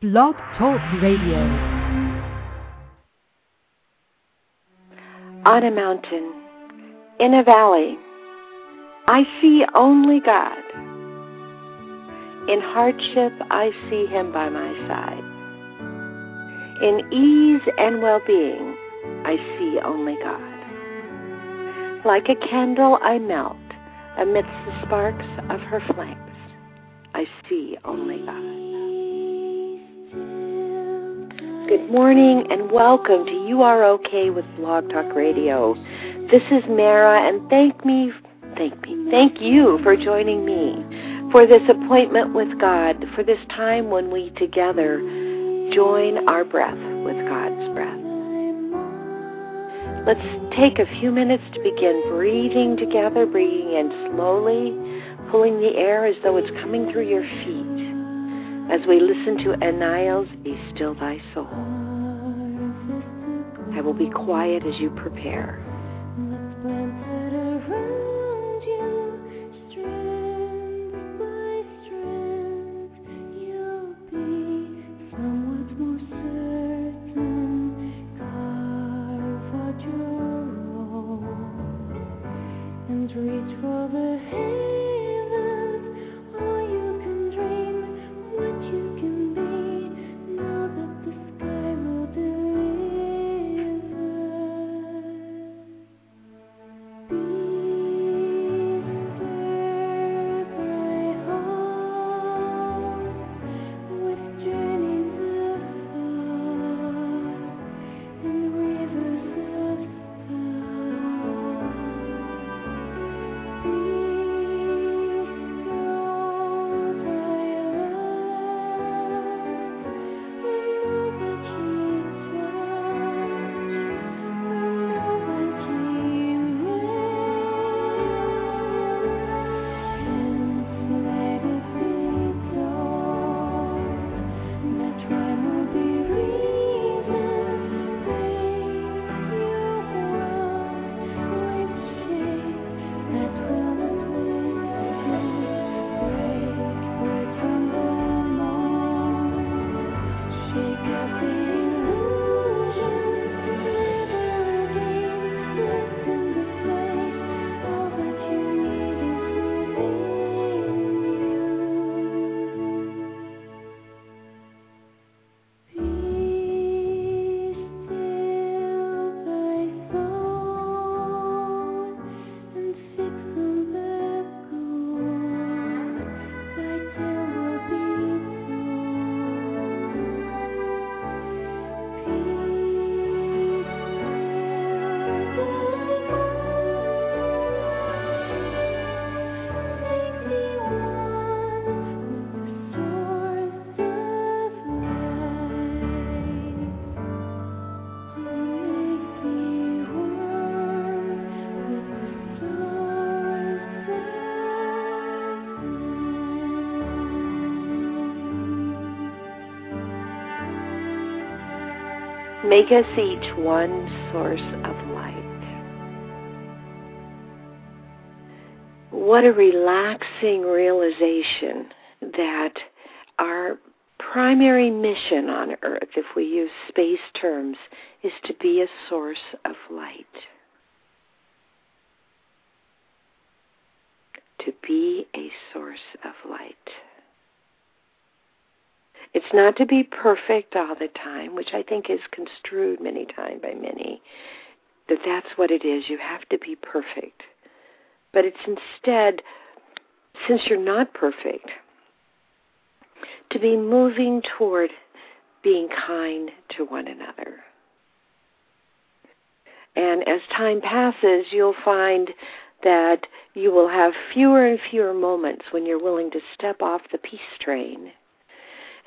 Blog Talk Radio. On a mountain, in a valley, I see only God. In hardship, I see Him by my side. In ease and well being, I see only God. Like a candle, I melt amidst the sparks of her flames. I see only God. Good morning and welcome to You Are Okay with Blog Talk Radio. This is Mara and thank me, thank me, thank you for joining me for this appointment with God, for this time when we together join our breath with God's breath. Let's take a few minutes to begin breathing together, breathing in slowly, pulling the air as though it's coming through your feet as we listen to Anael's Be Still Thy Soul. I will be quiet as you prepare. Make us each one source of light. What a relaxing realization that our primary mission on earth, if we use space terms, is to be a source of light. To be a source of light. It's not to be perfect all the time, which I think is construed many times by many, that that's what it is. You have to be perfect. But it's instead, since you're not perfect, to be moving toward being kind to one another. And as time passes, you'll find that you will have fewer and fewer moments when you're willing to step off the peace train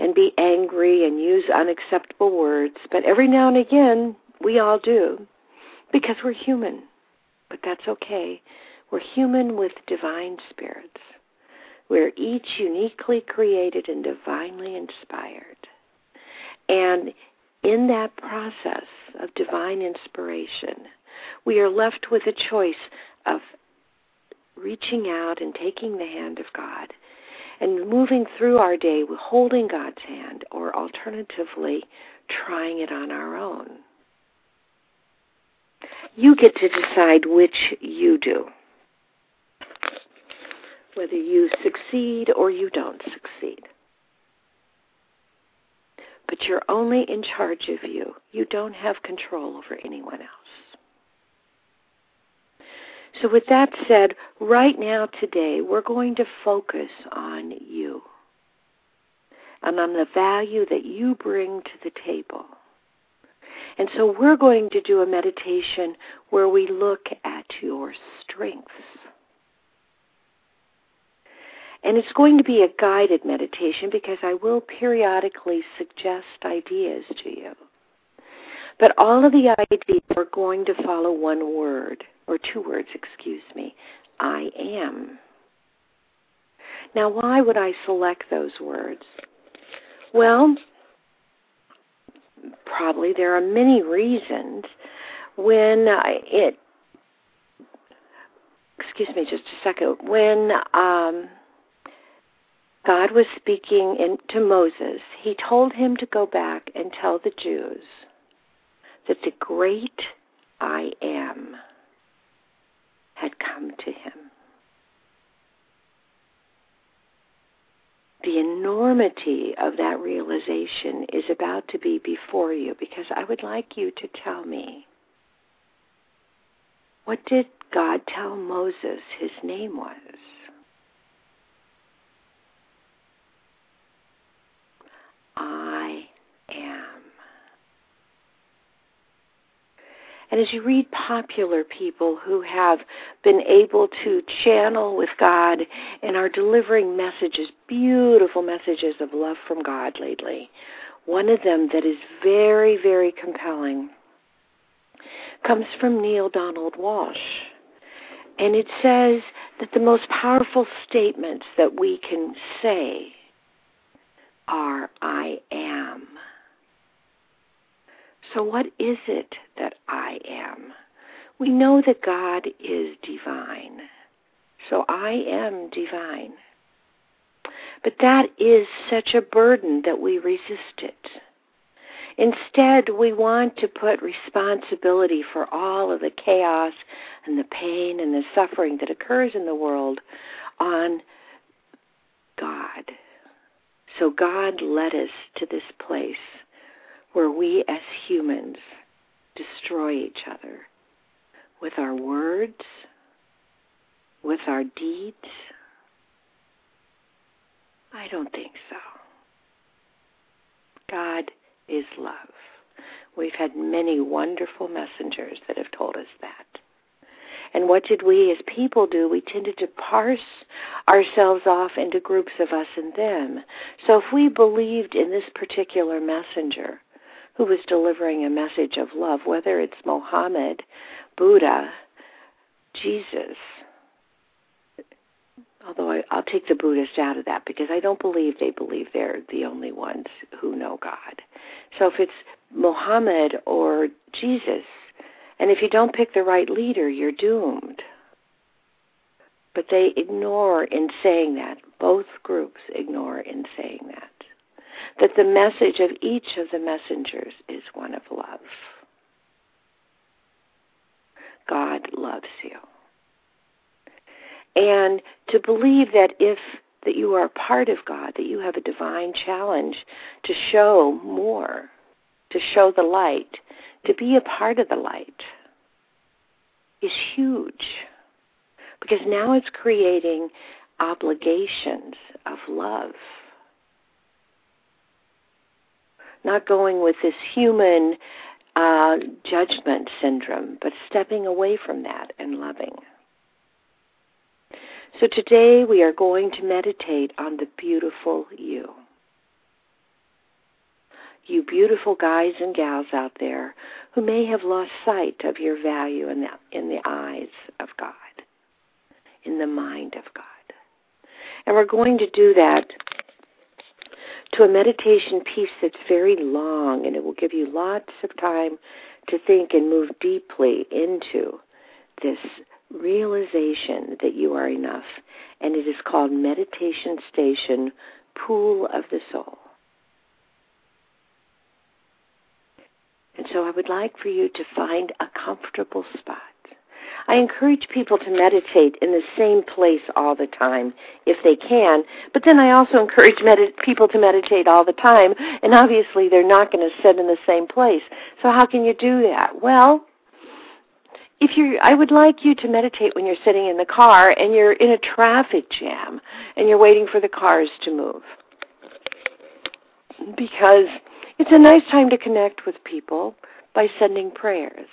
and be angry and use unacceptable words, but every now and again we all do because we're human. But that's okay. We're human with divine spirits. We're each uniquely created and divinely inspired. And in that process of divine inspiration, we are left with a choice of reaching out and taking the hand of God and moving through our day holding God's hand or alternatively trying it on our own. You get to decide which you do. Whether you succeed or you don't succeed. But you're only in charge of you. You don't have control over anyone else. So, with that said, right now, today, we're going to focus on you and on the value that you bring to the table. And so, we're going to do a meditation where we look at your strengths. And it's going to be a guided meditation because I will periodically suggest ideas to you. But all of the ideas are going to follow one word or two words, excuse me, I am. Now, why would I select those words? Well, probably there are many reasons. When it, excuse me just a second, when um, God was speaking in, to Moses, he told him to go back and tell the Jews that the great I am had come to him. The enormity of that realization is about to be before you because I would like you to tell me what did God tell Moses his name was? I am. And as you read popular people who have been able to channel with God and are delivering messages, beautiful messages of love from God lately, one of them that is very, very compelling comes from Neale Donald Walsch. And it says that the most powerful statements that we can say are, I am. So, what is it that am? We know that God is divine. So, I am divine. But that is such a burden that we resist it. Instead, we want to put responsibility for all of the chaos and the pain and the suffering that occurs in the world on God. So God led us to this place where we as humans destroy each other with our words, with our deeds? I don't think so. God is love. We've had many wonderful messengers that have told us that. And what did we as people do? We tended to parse ourselves off into groups of us and them. So if we believed in this particular messenger, who was delivering a message of love, whether it's Mohammed, Buddha, Jesus. Although I, I'll take the Buddhist out of that because I don't believe they believe they're the only ones who know God. So if it's Mohammed or Jesus, and if you don't pick the right leader, you're doomed. But they ignore in saying that. Both groups ignore in saying that that the message of each of the messengers is one of love. God loves you. And to believe that if that you are a part of God, that you have a divine challenge to show more, to show the light, to be a part of the light is huge. Because now it's creating obligations of love not going with this human uh, judgment syndrome, but stepping away from that and loving. So today we are going to meditate on the beautiful you. you beautiful guys and gals out there who may have lost sight of your value in the, in the eyes of God, in the mind of God. And we're going to do that to a meditation piece that's very long, and it will give you lots of time to think and move deeply into this realization that you are enough. And it is called Meditation Station Pool of the Soul. And so I would like for you to find a comfortable spot. I encourage people to meditate in the same place all the time if they can, but then I also encourage people to meditate all the time, and obviously they're not going to sit in the same place. So how can you do that? Well, if you I would like you to meditate when you're sitting in the car and you're in a traffic jam and you're waiting for the cars to move. Because it's a nice time to connect with people by sending prayers.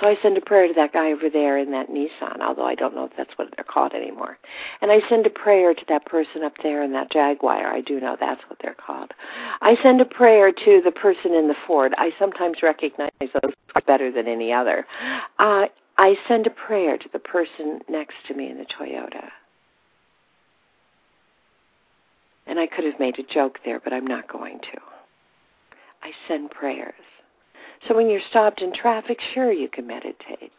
So I send a prayer to that guy over there in that Nissan, although I don't know if that's what they're called anymore. And I send a prayer to that person up there in that Jaguar. I do know that's what they're called. I send a prayer to the person in the Ford. I sometimes recognize those better than any other. Uh, I send a prayer to the person next to me in the Toyota. And I could have made a joke there, but I'm not going to. I send prayers. So when you're stopped in traffic, sure, you can meditate.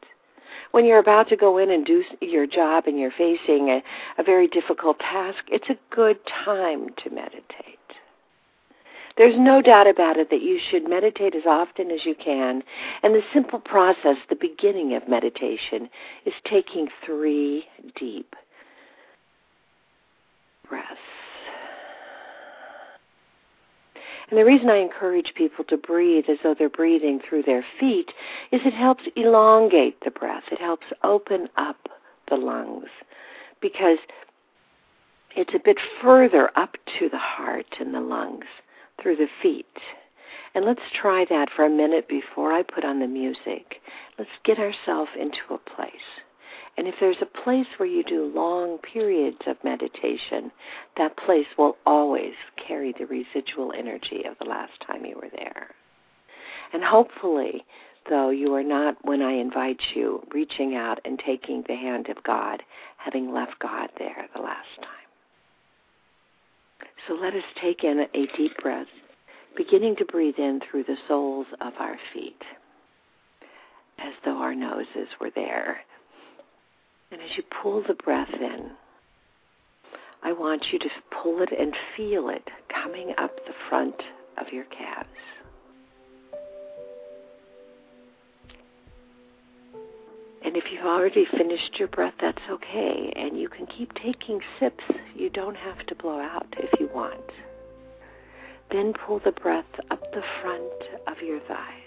When you're about to go in and do your job and you're facing a, a very difficult task, it's a good time to meditate. There's no doubt about it that you should meditate as often as you can. And the simple process, the beginning of meditation, is taking three deep breaths. And the reason I encourage people to breathe as though they're breathing through their feet is it helps elongate the breath. It helps open up the lungs because it's a bit further up to the heart and the lungs through the feet. And let's try that for a minute before I put on the music. Let's get ourselves into a place. And if there's a place where you do long periods of meditation, that place will always carry the residual energy of the last time you were there. And hopefully, though, you are not, when I invite you, reaching out and taking the hand of God, having left God there the last time. So let us take in a deep breath, beginning to breathe in through the soles of our feet, as though our noses were there. And as you pull the breath in, I want you to pull it and feel it coming up the front of your calves. And if you've already finished your breath, that's okay. And you can keep taking sips. You don't have to blow out if you want. Then pull the breath up the front of your thighs.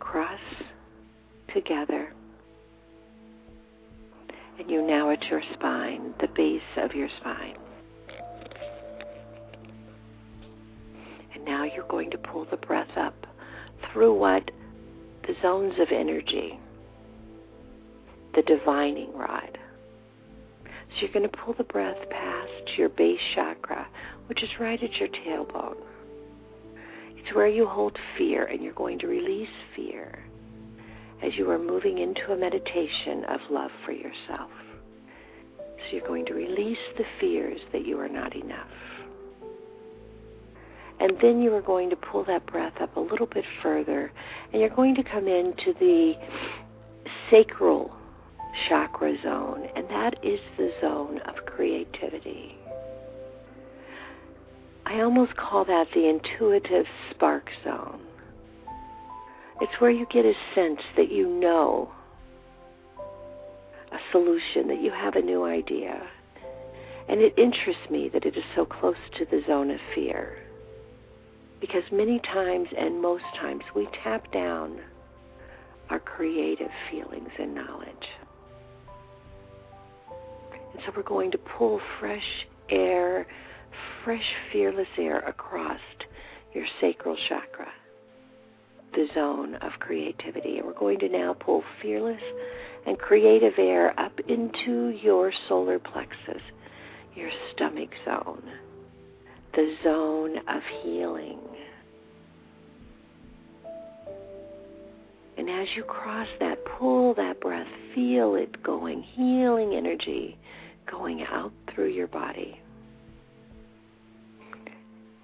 Cross together. And you're now at your spine, the base of your spine. And now you're going to pull the breath up through what? The zones of energy, the divining rod. So you're going to pull the breath past your base chakra, which is right at your tailbone. It's where you hold fear, and you're going to release fear as you are moving into a meditation of love for yourself. So you're going to release the fears that you are not enough. And then you are going to pull that breath up a little bit further, and you're going to come into the sacral chakra zone, and that is the zone of creativity. I almost call that the intuitive spark zone. It's where you get a sense that you know a solution, that you have a new idea. And it interests me that it is so close to the zone of fear. Because many times and most times we tap down our creative feelings and knowledge. And so we're going to pull fresh air, fresh, fearless air across your sacral chakra the zone of creativity. And we're going to now pull fearless and creative air up into your solar plexus, your stomach zone, the zone of healing. And as you cross that, pull that breath, feel it going, healing energy going out through your body.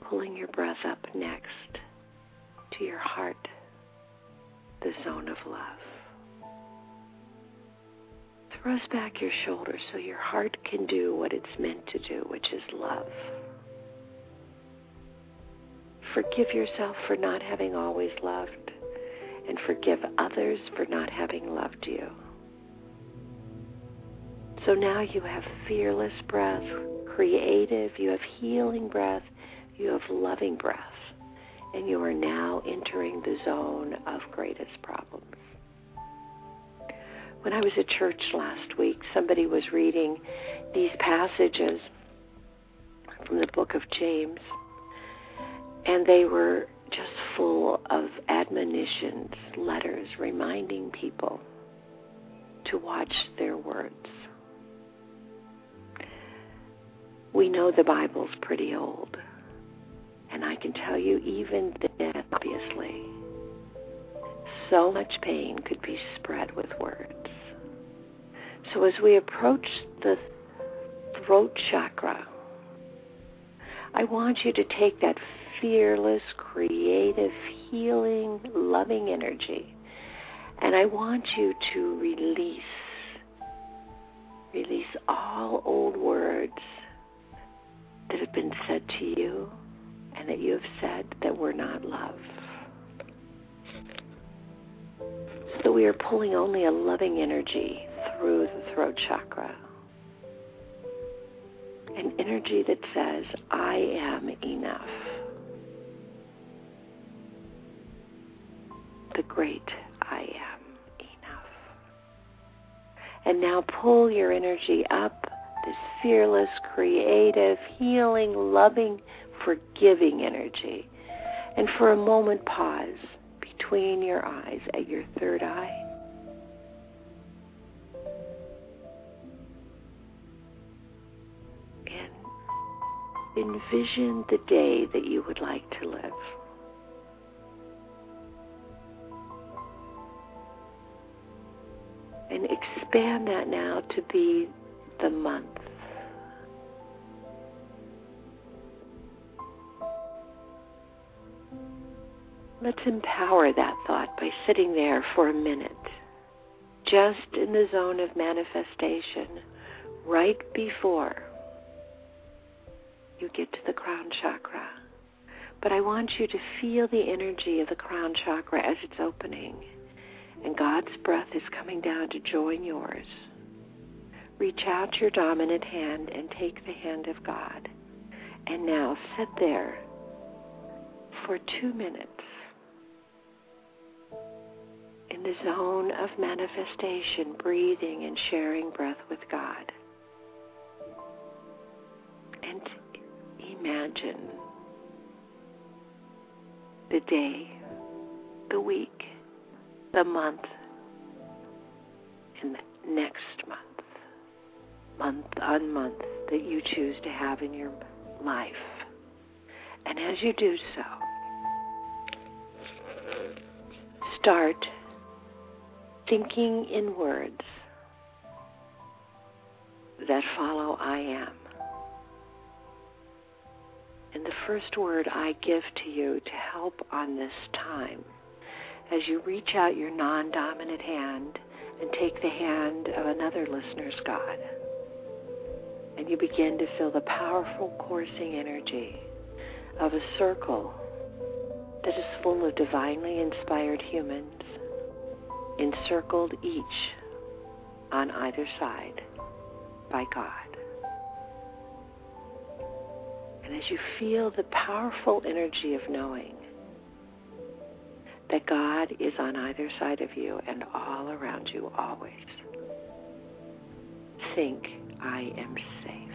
Pulling your breath up next to your heart, the zone of love. Thrust back your shoulders so your heart can do what it's meant to do, which is love. Forgive yourself for not having always loved, and forgive others for not having loved you. So now you have fearless breath, creative, you have healing breath, you have loving breath, and you are now entering the zone of greatest problems. When I was at church last week, somebody was reading these passages from the book of James, and they were just full of admonitions, letters reminding people to watch their words. We know the Bible's pretty old, and I can tell you, even then, obviously, so much pain could be spread with words. So as we approach the throat chakra, I want you to take that fearless, creative, healing, loving energy, and I want you to release, release all old words that have been said to you and that you have said that we're not love. So we are pulling only a loving energy through the throat chakra. An energy that says, I am enough. The great I am enough. And now pull your energy up, this fearless, creative, healing, loving, forgiving energy. And for a moment, pause between your eyes at your third eye. And envision the day that you would like to live. And expand that now to be the month. Let's empower that thought by sitting there for a minute, just in the zone of manifestation, right before you get to the crown chakra. But I want you to feel the energy of the crown chakra as it's opening, and God's breath is coming down to join yours. Reach out your dominant hand and take the hand of God. And now sit there for two minutes in the zone of manifestation, breathing and sharing breath with God. And imagine the day, the week, the month, and the next month, month on month that you choose to have in your life. And as you do so, start thinking in words that follow I am. And the first word I give to you to help on this time, as you reach out your non dominant hand and take the hand of another listener's God, and you begin to feel the powerful coursing energy of a circle that is full of divinely inspired humans encircled each on either side by God. And as you feel the powerful energy of knowing that God is on either side of you and all around you always, think, I am safe.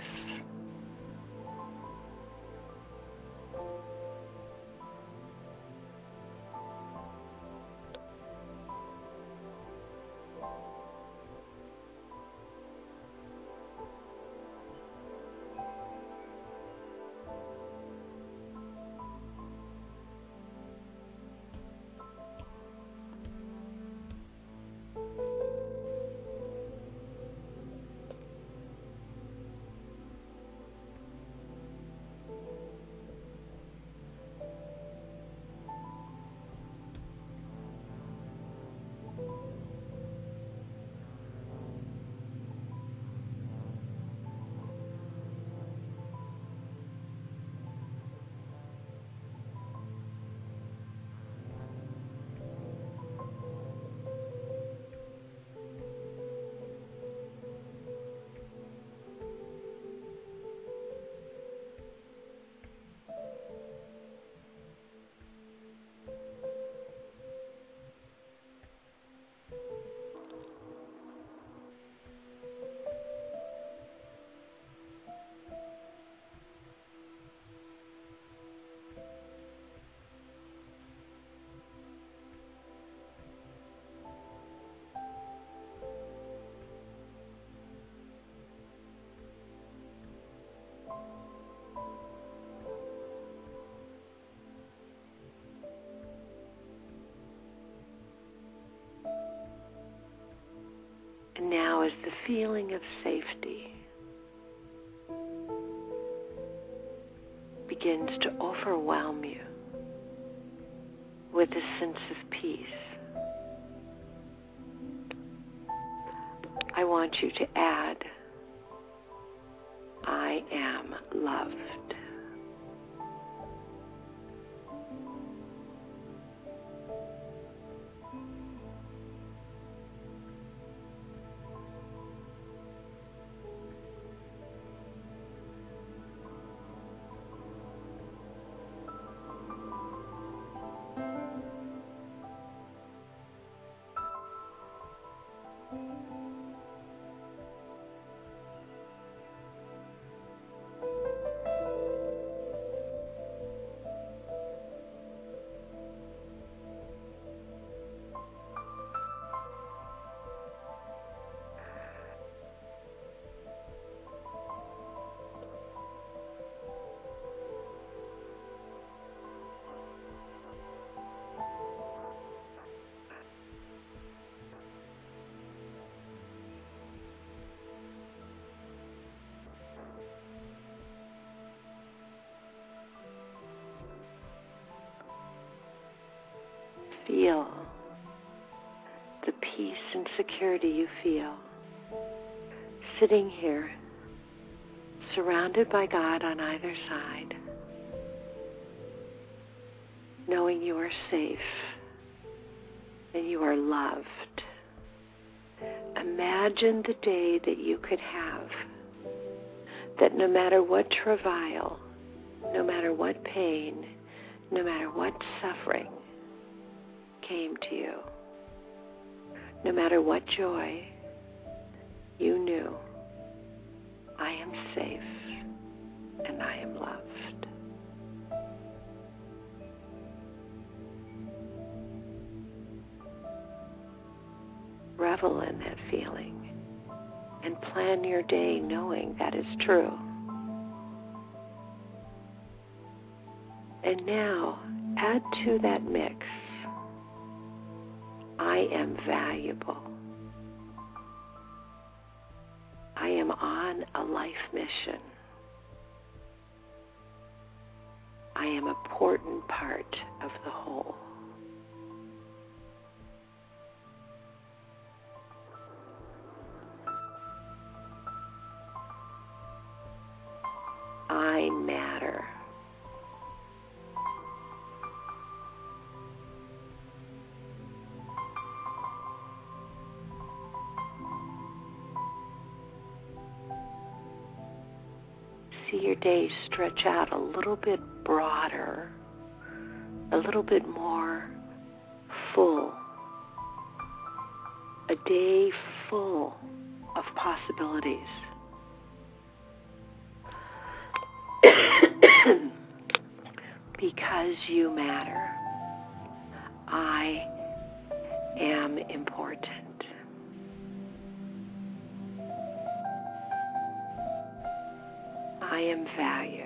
As the feeling of safety begins to overwhelm you with a sense of peace, I want you to add, I am loved. Feel the peace and security you feel sitting here, surrounded by God on either side, knowing you are safe and you are loved. Imagine the day that you could have that no matter what travail, no matter what pain, no matter what suffering came to you, no matter what joy, you knew I am safe and I am loved. Revel in that feeling and plan your day knowing that is true. And now add to that mix I am valuable. I am on a life mission. I am an important part of the whole. See your day stretch out a little bit broader, a little bit more full. A day full of possibilities. because you matter. I am important. I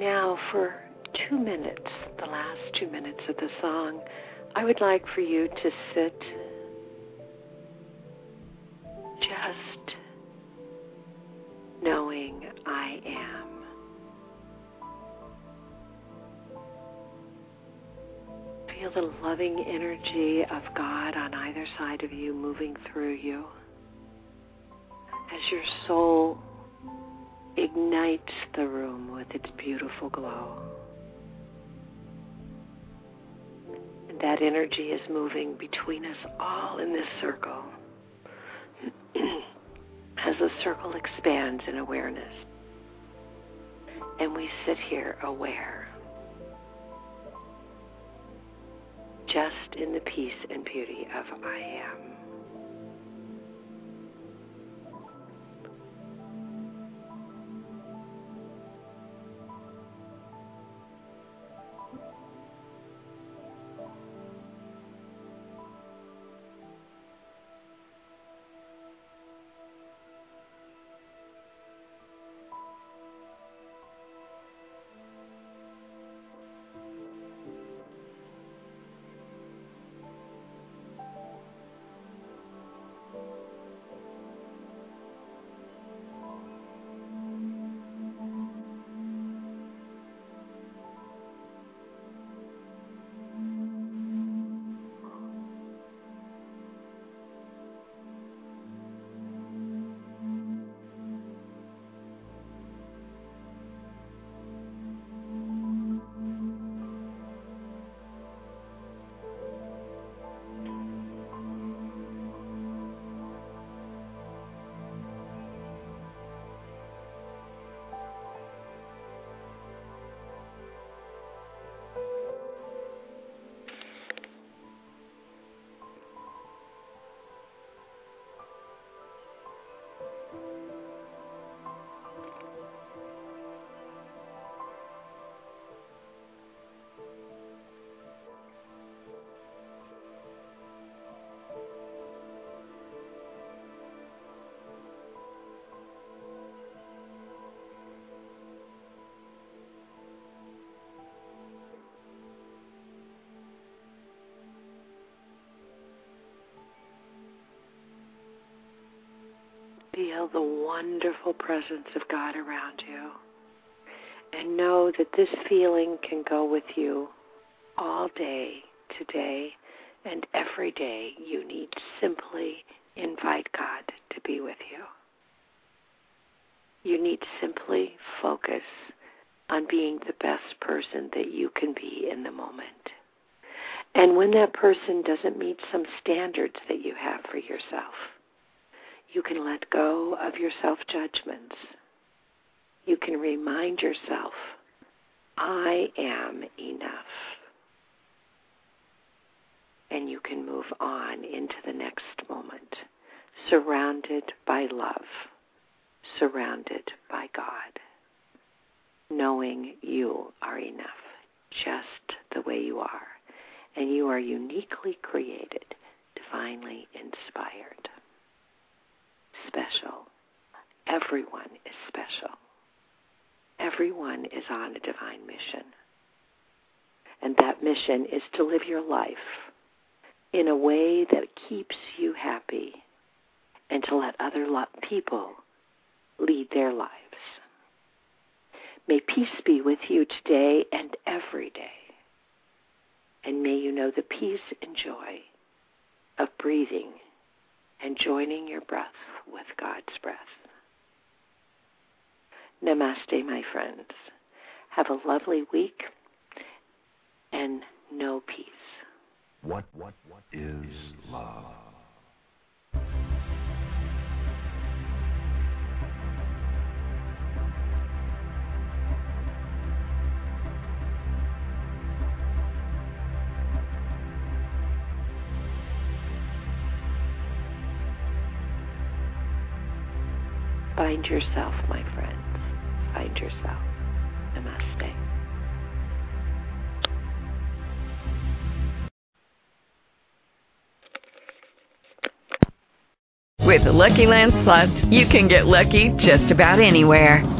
now, for two minutes, the last two minutes of the song, I would like for you to sit just knowing I am. Feel the loving energy of God on either side of you moving through you as your soul ignites the room with its beautiful glow. And that energy is moving between us all in this circle, as the circle expands in awareness. And we sit here aware, just in the peace and beauty of I am. Feel the wonderful presence of God around you. And know that this feeling can go with you all day, today, and every day. You need simply invite God to be with you. You need simply focus on being the best person that you can be in the moment. And when that person doesn't meet some standards that you have for yourself, you can let go of your self judgments. You can remind yourself, I am enough. And you can move on into the next moment, surrounded by love, surrounded by God, knowing you are enough just the way you are. And you are uniquely created, divinely inspired special. Everyone is special. Everyone is on a divine mission. And that mission is to live your life in a way that keeps you happy and to let other lo- people lead their lives. May peace be with you today and every day. And may you know the peace and joy of breathing and joining your breath with God's breath. Namaste, my friends. Have a lovely week and know peace. What what what is love? Find yourself, my friends. Find yourself. Namaste. With the Lucky Land slots, you can get lucky just about anywhere.